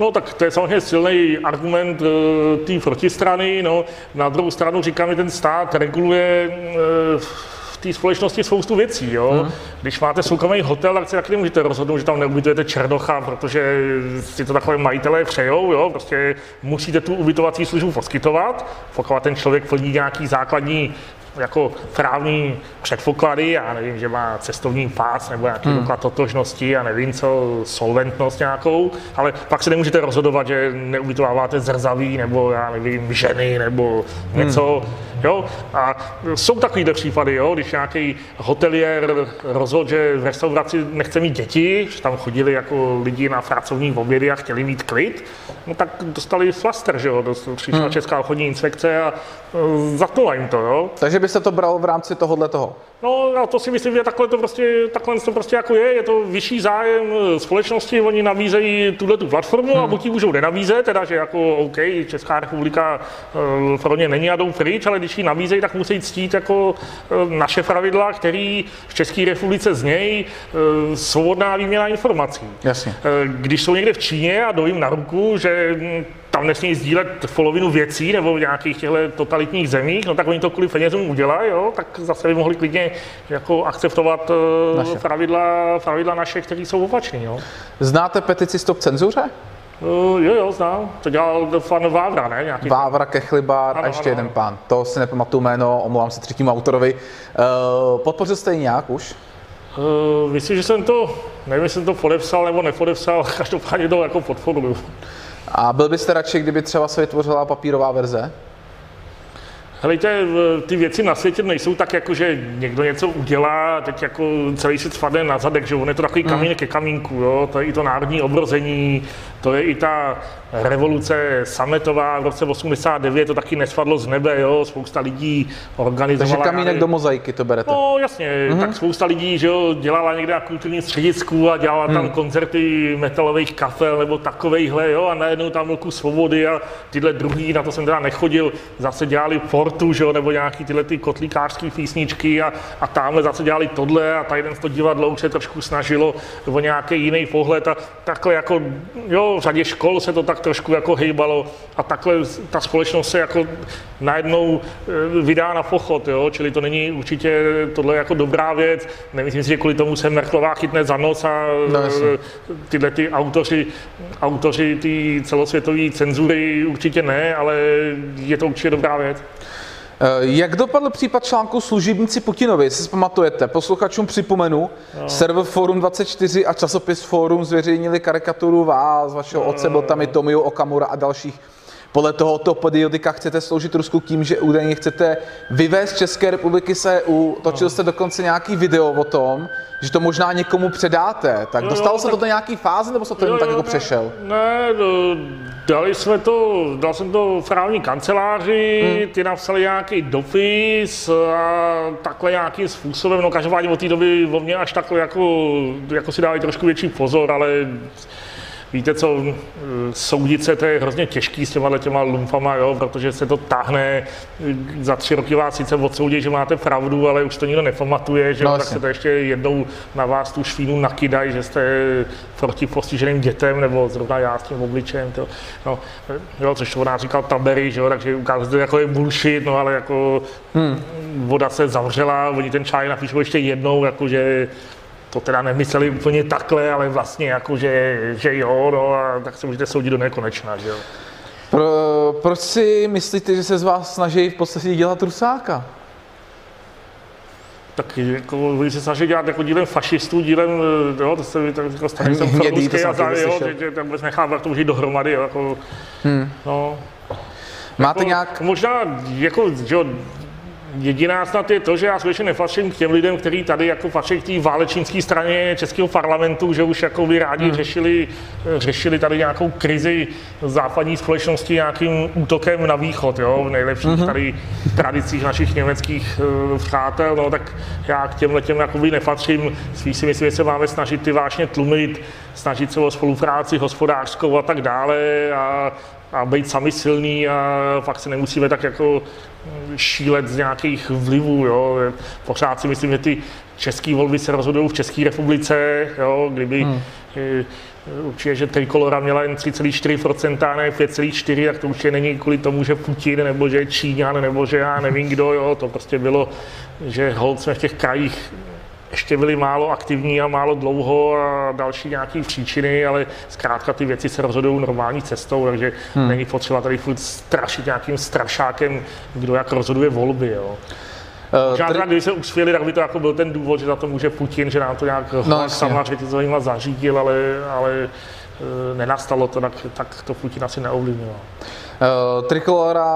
No tak to je samozřejmě silný argument e, té protistrany. No. Na druhou stranu říkám, že ten stát reguluje e, v té společnosti spoustu věcí. Jo. Hmm. Když máte soukromý hotel, tak si taky nemůžete rozhodnout, že tam neubytujete černocha, protože si to takové majitelé přejou. Jo. Prostě musíte tu ubytovací službu poskytovat, pokud ten člověk plní nějaký základní jako právní předpoklady, já nevím, že má cestovní pás nebo nějaký hmm. doklad totožnosti a nevím co, solventnost nějakou, ale pak se nemůžete rozhodovat, že neubytováváte zrzaví nebo já nevím, ženy nebo něco, jo. A jsou takovýhle případy, jo, když nějaký hotelier rozhodl, že v restauraci nechce mít děti, že tam chodili jako lidi na pracovní obědy a chtěli mít klid, no tak dostali flaster, že jo, dost- přišla Česká obchodní inspekce a e, zatnula jim to, jo. Takže by se to bralo v rámci tohohle toho. No a to si myslím, že takhle to prostě, takhle to prostě jako je, je to vyšší zájem eh, společnosti, oni nabízejí tuhle tu platformu a buď ji můžou nenabízet, teda že jako OK, Česká republika eh, pro ně není a jdou pryč, ale když ji nabízejí, tak musí ctít jako eh, naše pravidla, který v České republice znějí eh, svobodná výměna informací. Jasně. Když jsou někde v Číně a dojím na ruku, že mm, tam nesmí sdílet polovinu věcí nebo v nějakých těchto totalitních zemích, no tak oni to kvůli penězům udělají, jo, tak zase by mohli klidně jako akceptovat eh, Naše. pravidla, pravidla naše, které jsou opačné. Znáte petici Stop cenzuře? Eh, jo, jo, znám. To dělal pan Vávra, ne? Nějaký Vávra, Kechlibár a ještě ano, jeden pán. To si nepamatuju jméno, omlouvám se třetímu autorovi. Uh, podpořil jste ji nějak už? Uh, myslím, že jsem to, nevím, jestli jsem to podepsal nebo nepodepsal, každopádně to jako podporuju. A byl byste radši, kdyby třeba se vytvořila papírová verze? Helejte, ty věci na světě nejsou tak, jako že někdo něco udělá teď jako celý svět spadne na zadek, že on je to takový kamínek ke kamínku, jo? to je i to národní obrození, to je i ta revoluce sametová v roce 89, to taky nespadlo z nebe, jo? spousta lidí organizovala... Takže kamínek do mozaiky to berete. No jasně, mm-hmm. tak spousta lidí že jo, dělala někde na kulturním středisku a dělala tam koncerty metalových kapel nebo takovejhle, jo, a najednou tam kus svobody a tyhle druhý, na to jsem teda nechodil, zase dělali portu, že jo, nebo nějaký tyhle ty kotlíkářské písničky a, a tamhle zase dělali tohle a tady to divadlo už se trošku snažilo o nějaký jiný pohled a takhle jako, jo, v řadě škol se to tak trošku jako hejbalo a takhle ta společnost se jako najednou eh, vydá na pochod, jo, čili to není určitě tohle jako dobrá věc. Nemyslím si, že kvůli tomu se Merklová chytne za nos a No, eh, tyhle ty autoři, autoři ty celosvětové cenzury určitě ne, ale je to určitě dobrá věc. Jak dopadl případ článku služebníci Putinovi, jestli si pamatujete? Posluchačům připomenu, no. server Forum 24 a časopis Forum zveřejnili karikaturu vás, vašeho no. otce, byl tam i Tomio Okamura a dalších podle tohoto periodika chcete sloužit Rusku tím, že údajně chcete vyvést České republiky z EU. Točil jste dokonce nějaký video o tom, že to možná někomu předáte. Tak jo, dostalo jo, se tak... to do nějaký fáze, nebo se to jen tak jako ne, přešel? Ne, no, dali jsme to, dal jsem to právní kanceláři, hmm. ty napsali nějaký dopis a takhle nějakým způsobem, no každopádně od té doby o mě až takhle jako, jako si dávají trošku větší pozor, ale Víte co, soudit se, to je hrozně těžký s těma těma lumpama, jo, protože se to táhne, za tři roky vás sice odsoudí, že máte pravdu, ale už to nikdo nepamatuje, že no, tak se to ještě jednou na vás tu švínu nakydají, že jste proti postiženým dětem, nebo zrovna já s tím obličejem, to, no, jo, což nás říkal Tabery, že jo, takže ukázat, jako je bullshit, no ale jako hmm. voda se zavřela, oni ten čaj napíšou ještě jednou, jakože to teda nemysleli úplně takhle, ale vlastně jako, že, že jo, no a tak se můžete soudit do nekonečna, že jo. Pro, proč si myslíte, že se z vás snaží v podstatě dělat rusáka? Tak jako, oni se snaží dělat jako dílem fašistů, dílem, jo, to se to jako stane jsem francouzský a tak, jo, že, že tam vůbec nechám, jak to může dohromady, jo, jako, hmm. no. Máte jako, nějak... Možná, jako, že jo, Jediná snad je to, že já skutečně nepatřím k těm lidem, kteří tady jako patří k té válečnické straně Českého parlamentu, že už jako by rádi hmm. řešili, řešili tady nějakou krizi západní společnosti nějakým útokem na východ, jo, v nejlepších hmm. tady tradicích našich německých uh, přátel, no, tak já k těm těm jakoby nepatřím, spíš si myslím, že se máme snažit ty vášně tlumit, snažit se o spolupráci hospodářskou a tak dále a a být sami silný a fakt se nemusíme tak jako šílet z nějakých vlivů. Jo. Pořád si myslím, že ty české volby se rozhodují v České republice, jo, kdyby hmm. Eh, určitě, že Trikolora měla jen 3,4%, ne 5,4%, tak to určitě není kvůli tomu, že Putin, nebo že Číňan, nebo že já nevím kdo, jo, to prostě bylo, že hold jsme v těch krajích ještě byli málo aktivní a málo dlouho a další nějaké příčiny, ale zkrátka ty věci se rozhodují normální cestou, takže hmm. není potřeba tady furt strašit nějakým strašákem, kdo jak rozhoduje volby. Jo. Uh, Možná tady... když se uspěli, tak by to jako byl ten důvod, že za to může Putin, že nám to nějak no, sama řetězovýma zařídil, ale, ale uh, nenastalo to, tak, tak to Putin asi neovlivnilo. Uh, Trikolora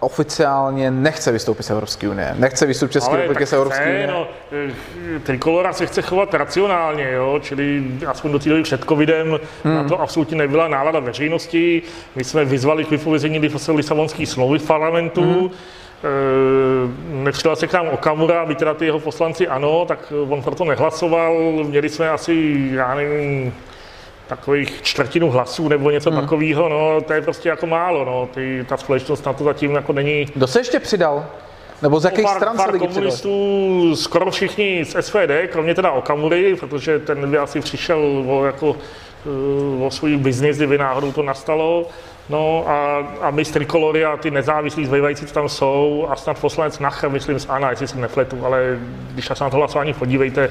oficiálně nechce vystoupit z Evropské unie, nechce vystoupit České republiky z Evropské unie. No, eh, Trikolora se chce chovat racionálně, jo? čili aspoň do té doby před covidem hmm. na to absolutně nebyla nálada veřejnosti. My jsme vyzvali k vypovězení Lisabonské smlouvy v parlamentu. Hmm. E, nepřidal se k nám Okamura, by teda ty jeho poslanci ano, tak on proto nehlasoval. Měli jsme asi, já nevím, takových čtvrtinu hlasů nebo něco hmm. takového, no to je prostě jako málo, no, Ty, ta společnost na to zatím jako není. Kdo se ještě přidal? Nebo z jakých pár, stran pár se komunistů, přidali? skoro všichni z SPD, kromě teda Okamury, protože ten by asi přišel o, jako, eh, o svůj biznis, kdyby náhodou to nastalo. No a, a my z Trikolory a ty nezávislí zbývající, co tam jsou, a snad poslanec Nacher, myslím z ANA, jestli se nefletu, ale když se na to hlasování podívejte,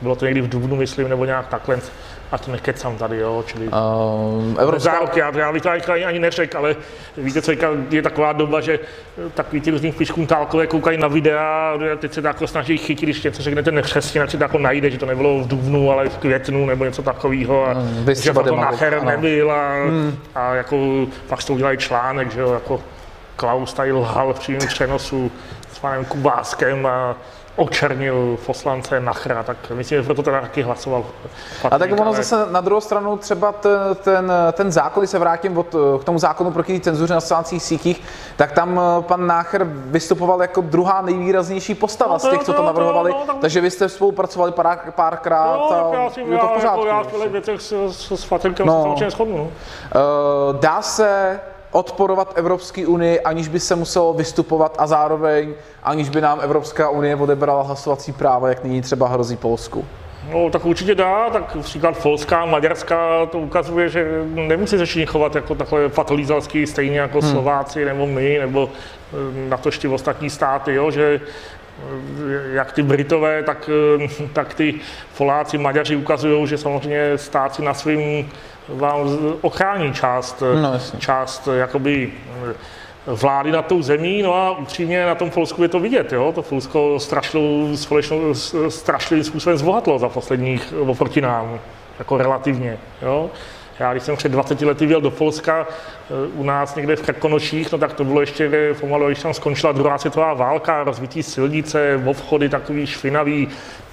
bylo to někdy v Dubnu, myslím, nebo nějak takhle, a to nekecám tady, jo, čili um, Evropská... záruky, já, já bych to ani, neřekl, ale víte co, je taková doba, že takový ty různý piškuntálkové koukají na videa, teď se jako snaží chytit, když něco řeknete nepřesně, tak se to jako najde, že to nebylo v dubnu, ale v květnu nebo něco takového, a um, že to nacher nebyl a, hmm. a, jako pak to udělají článek, že jo, jako Klaus tady lhal v přímém přenosu s panem Kubáskem a očernil poslance Nachra, tak myslím, že proto teda taky hlasoval. A tak ono ale... zase na druhou stranu třeba ten, ten, ten zákon, když se vrátím od, k tomu zákonu proti cenzuře na sociálních sítích, tak tam eh, pan Nácher vystupoval jako druhá nejvýraznější postava no, z těch, co to navrhovali, no, no, no, takže vy jste spolupracovali pár, párkrát no, a já, je to v pořádku. Já, já v věcech s, s, s no. shodnu. Uh, dá se odporovat Evropské unii, aniž by se muselo vystupovat a zároveň aniž by nám Evropská unie odebrala hlasovací práva, jak nyní třeba hrozí Polsku? No, tak určitě dá, tak příklad Polská, Maďarská to ukazuje, že nemusí se všichni chovat jako takhle fatalizalský, stejně jako hmm. Slováci nebo my, nebo eh, na to ještě ostatní státy, jo, že jak ty Britové, tak, eh, tak ty Poláci, Maďaři ukazují, že samozřejmě stát si na svým vám ochrání část, no, část jakoby vlády nad tou zemí, no a upřímně na tom Polsku je to vidět, jo? to Polsko strašlivým způsobem zbohatlo za posledních oproti nám, jako relativně. Jo? Já když jsem před 20 lety vyjel do Polska, eh, u nás někde v Krkonoších, no tak to bylo ještě pomalu, když tam skončila druhá světová válka, rozvitý silnice, obchody takový švinavý,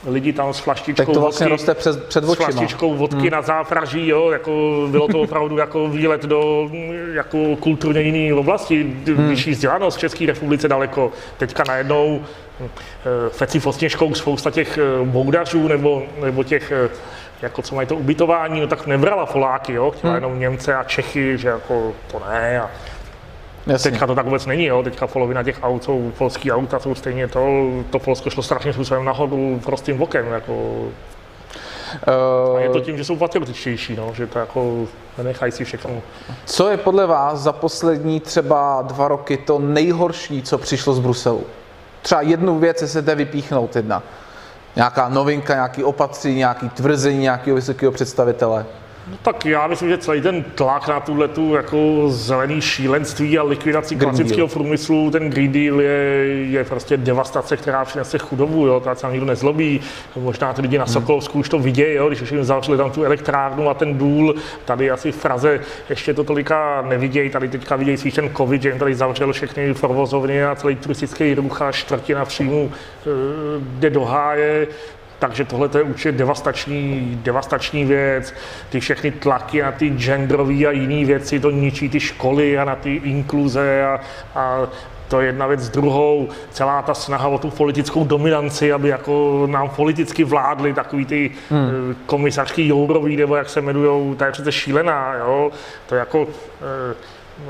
lidi tam s flaštičkou tak to vlastně vodky, roste před, před s flaštičkou vodky hmm. na zápraží, jo, jako bylo to opravdu jako výlet do jako kulturně jiné oblasti, hmm. vyšší vzdělanost v České republice daleko. Teďka najednou eh, Feci Fosněžkou spousta těch eh, boudařů nebo, nebo těch jako co mají to ubytování, no tak nebrala Poláky, jo, chtěla hmm. jenom Němce a Čechy, že jako to ne. A Jasně. Teďka to tak vůbec není, jo. Teďka polovina těch aut jsou polský auta, jsou stejně to, to Polsko šlo strašným způsobem nahoru prostým bokem, jako Uh, a je to tím, že jsou patriotičtější, no, že to jako nenechají si všechno. Co je podle vás za poslední třeba dva roky to nejhorší, co přišlo z Bruselu? Třeba jednu věc, jestli jde vypíchnout jedna nějaká novinka, nějaký opatření, nějaký tvrzení nějakého vysokého představitele? No tak já myslím, že celý ten tlak na tuhle tu jako zelený šílenství a likvidaci Green klasického Deal. průmyslu, ten Green Deal je, je prostě devastace, která přinese chudobu, jo, to se nikdo nezlobí. Možná ty lidi na hmm. Sokolovsku už to vidějí, jo, když už jim zavřeli tam tu elektrárnu a ten důl, tady asi v Praze ještě to tolika nevidějí, tady teďka vidějí spíš ten covid, že jim tady zavřel všechny provozovny a celý turistický ruch a čtvrtina příjmu e, jde do háje takže tohle je určitě devastační, devastační věc. Ty všechny tlaky na ty genderové a jiné věci, to ničí ty školy a na ty inkluze a, a to je jedna věc s druhou. Celá ta snaha o tu politickou dominanci, aby jako nám politicky vládli takový ty hmm. Eh, komisařský Jourový, nebo jak se jmenují, to je přece šílená, jo. To je jako eh,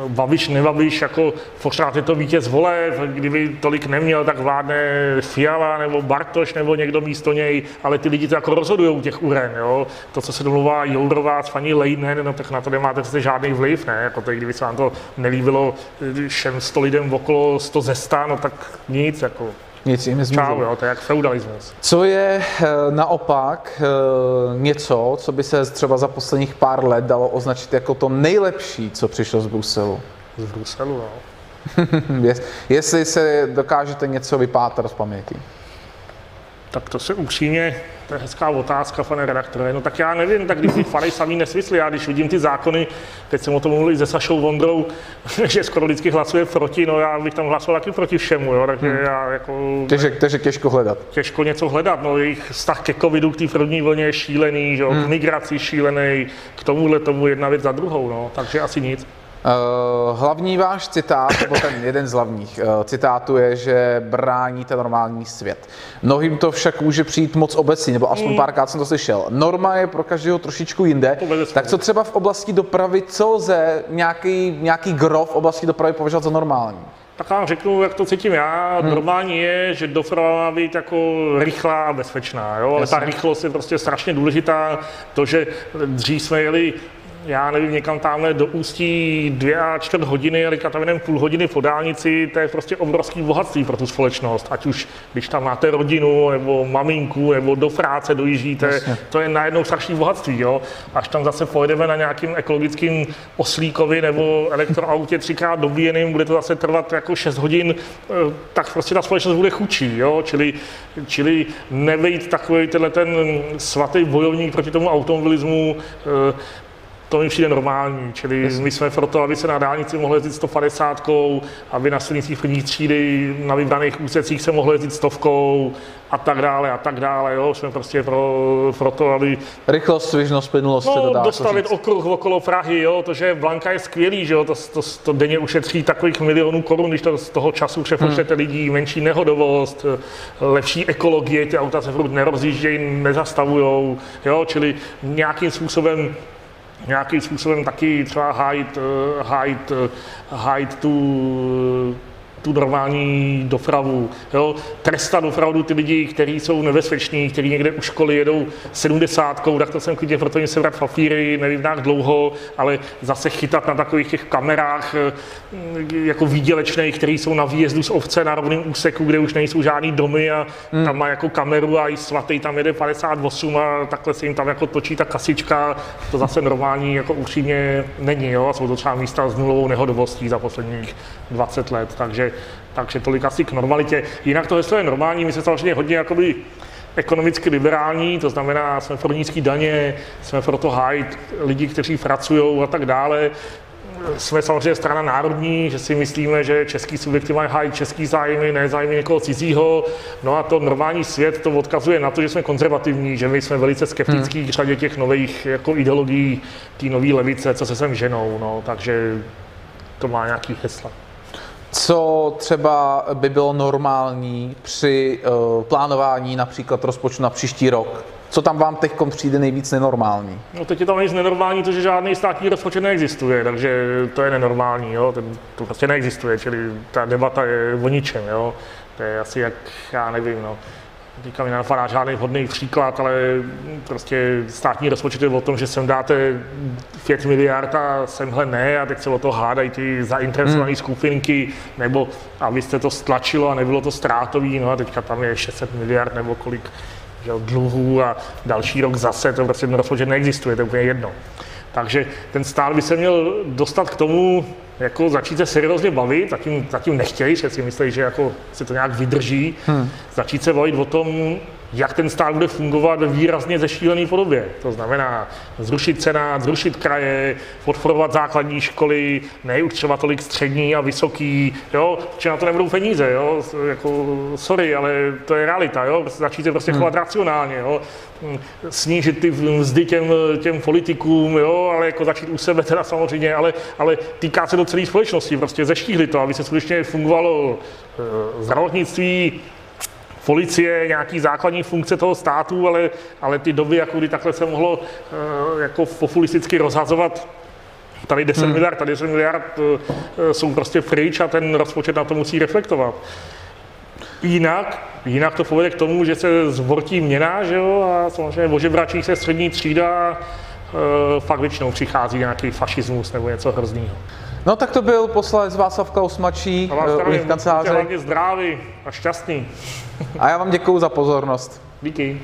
Babiš, nebabiš, jako pořád je to vítěz voleb, kdyby tolik neměl, tak vládne Fiala nebo Bartoš nebo někdo místo něj, ale ty lidi to jako rozhodují těch uren, jo. To, co se domluvá Jourová s paní Lejnen, no tak na to nemáte přece žádný vliv, ne, jako to, kdyby se vám to nelíbilo všem sto lidem okolo sto ze no tak nic, jako. Nic jim Čau, jo, to je jak feudalismus. Co je eh, naopak eh, něco, co by se třeba za posledních pár let dalo označit jako to nejlepší, co přišlo z Bruselu? Z Bruselu, no. Jestli se dokážete něco vypátrat z paměti. Tak to se upřímně to je hezká otázka, pane redaktore. No tak já nevím, tak když fany samý nesmysly. Já když vidím ty zákony, teď jsem o tom mluvil se Sašou Vondrou, že skoro vždycky hlasuje proti, no já bych tam hlasoval taky proti všemu, jo, takže hmm. já jako... Takže, takže těžko hledat. Těžko něco hledat, no jejich vztah ke covidu, k té první vlně je šílený, že jo, hmm. k migraci šílený, k tomuhle tomu jedna věc za druhou, no, takže asi nic. Uh, hlavní váš citát, nebo ten jeden z hlavních uh, citátů je, že bráníte normální svět. Mnohým to však může přijít moc obecně, nebo aspoň mm. párkrát jsem to slyšel. Norma je pro každého trošičku jinde. Tak co třeba v oblasti dopravy, co lze nějaký, nějaký gro v oblasti dopravy považovat za normální? Tak vám řeknu, jak to cítím já. Hmm. Normální je, že doprava má být jako rychlá a bezpečná. Jo? Ale ta rychlost je prostě strašně důležitá. To, že dřív jsme jeli já nevím, někam tamhle do ústí dvě a čtvrt hodiny, ale tam jenom půl hodiny po dálnici, to je prostě obrovský bohatství pro tu společnost. Ať už, když tam máte rodinu, nebo maminku, nebo do práce dojíždíte, Jasně. to je najednou strašný bohatství. Jo? Až tam zase pojedeme na nějakým ekologickým oslíkovi nebo elektroautě třikrát dobíjeným, bude to zase trvat jako 6 hodin, eh, tak prostě ta společnost bude chudší. Jo? Čili, čili nevejít takový tenhle ten svatý bojovník proti tomu automobilismu, eh, to mi přijde normální. Čili Jasně. my jsme proto, aby se na dálnici mohlo jezdit 150, aby na silnicích první třídy na vybraných úsecích se mohlo jezdit stovkou a tak dále a tak dále. Jo. Jsme prostě pro, pro to, aby... Rychlost, svižnost, plynulost no, dodá, dostavit okruh okolo Prahy, jo. to, že Blanka je skvělý, že jo. To, to, to, denně ušetří takových milionů korun, když to z toho času přepočtete hmm. lidí, menší nehodovost, lepší ekologie, ty auta se furt nerozjíždějí, nezastavujou, jo, čili nějakým způsobem nějakým způsobem taky třeba hájit, eh, hájit, eh, hájit tu tu normální dopravu. Jo? Trestat opravdu ty lidi, kteří jsou nebezpeční, kteří někde u školy jedou 70, tak to jsem klidně proto se brát papíry, nevím jak dlouho, ale zase chytat na takových těch kamerách eh, jako výdělečných, které jsou na výjezdu z ovce na rovném úseku, kde už nejsou žádný domy a hmm. tam má jako kameru a i svatý tam jede 58 a takhle se jim tam jako točí ta kasička, to zase normální jako upřímně není, jo? a jsou to třeba místa s nulovou nehodovostí za posledních 20 let, takže, takže tolik asi k normalitě. Jinak to heslo je normální, my se samozřejmě hodně jakoby ekonomicky liberální, to znamená, jsme pro nízké daně, jsme pro to hájit lidi, kteří pracují a tak dále. Jsme samozřejmě strana národní, že si myslíme, že český subjekty mají hájit český zájmy, ne zájmy někoho cizího. No a to normální svět to odkazuje na to, že jsme konzervativní, že my jsme velice skeptický hmm. k řadě těch nových jako ideologií, té nové levice, co se sem ženou. No, takže to má nějaký hesla. Co třeba by bylo normální při uh, plánování například rozpočtu na příští rok? Co tam vám teď přijde nejvíc nenormální? No teď je tam nic nenormální, to, že žádný státní rozpočet neexistuje, takže to je nenormální, jo? Ten, to prostě neexistuje, čili ta debata je o ničem, jo? To je asi jak, já nevím, no Teďka mi nenapadá žádný vhodný příklad, ale prostě státní rozpočet je o tom, že sem dáte 5 miliard a semhle ne a teď se o to hádají ty zainteresované hmm. skupinky, nebo abyste to stlačilo a nebylo to ztrátový, no a teďka tam je 600 miliard nebo kolik že, dluhů a další rok zase, to prostě ten rozpočet neexistuje, to je úplně jedno. Takže ten stát by se měl dostat k tomu, jako začít se seriózně bavit, zatím, zatím nechtějí, že si myslí, že jako si to nějak vydrží, hmm. začít se bavit o tom, jak ten stát bude fungovat ve výrazně zešílené podobě. To znamená zrušit senát, zrušit kraje, podporovat základní školy, neurčovat tolik střední a vysoký, jo, že na to nebudou peníze, jo, jako, sorry, ale to je realita, jo, začít se prostě hmm. chovat racionálně, jo, snížit ty mzdy těm, těm politikům, jo, ale jako začít u sebe teda samozřejmě, ale, ale týká se do celé společnosti, prostě zeštíhli to, aby se skutečně fungovalo e, zdravotnictví, policie, nějaký základní funkce toho státu, ale, ale ty doby, jako kdy takhle se mohlo uh, jako populisticky rozhazovat tady 10 hmm. miliard, tady 10 miliard uh, jsou prostě pryč a ten rozpočet na to musí reflektovat. Jinak, jinak to povede k tomu, že se zvortí měna, že jo, a samozřejmě ožebračí se střední třída, uh, fakt většinou přichází nějaký fašismus nebo něco hroznýho. No tak to byl poslanec Václav Klaus mladší u nich kanceláře. hlavně zdravý a šťastný. a já vám děkuji za pozornost. Díky.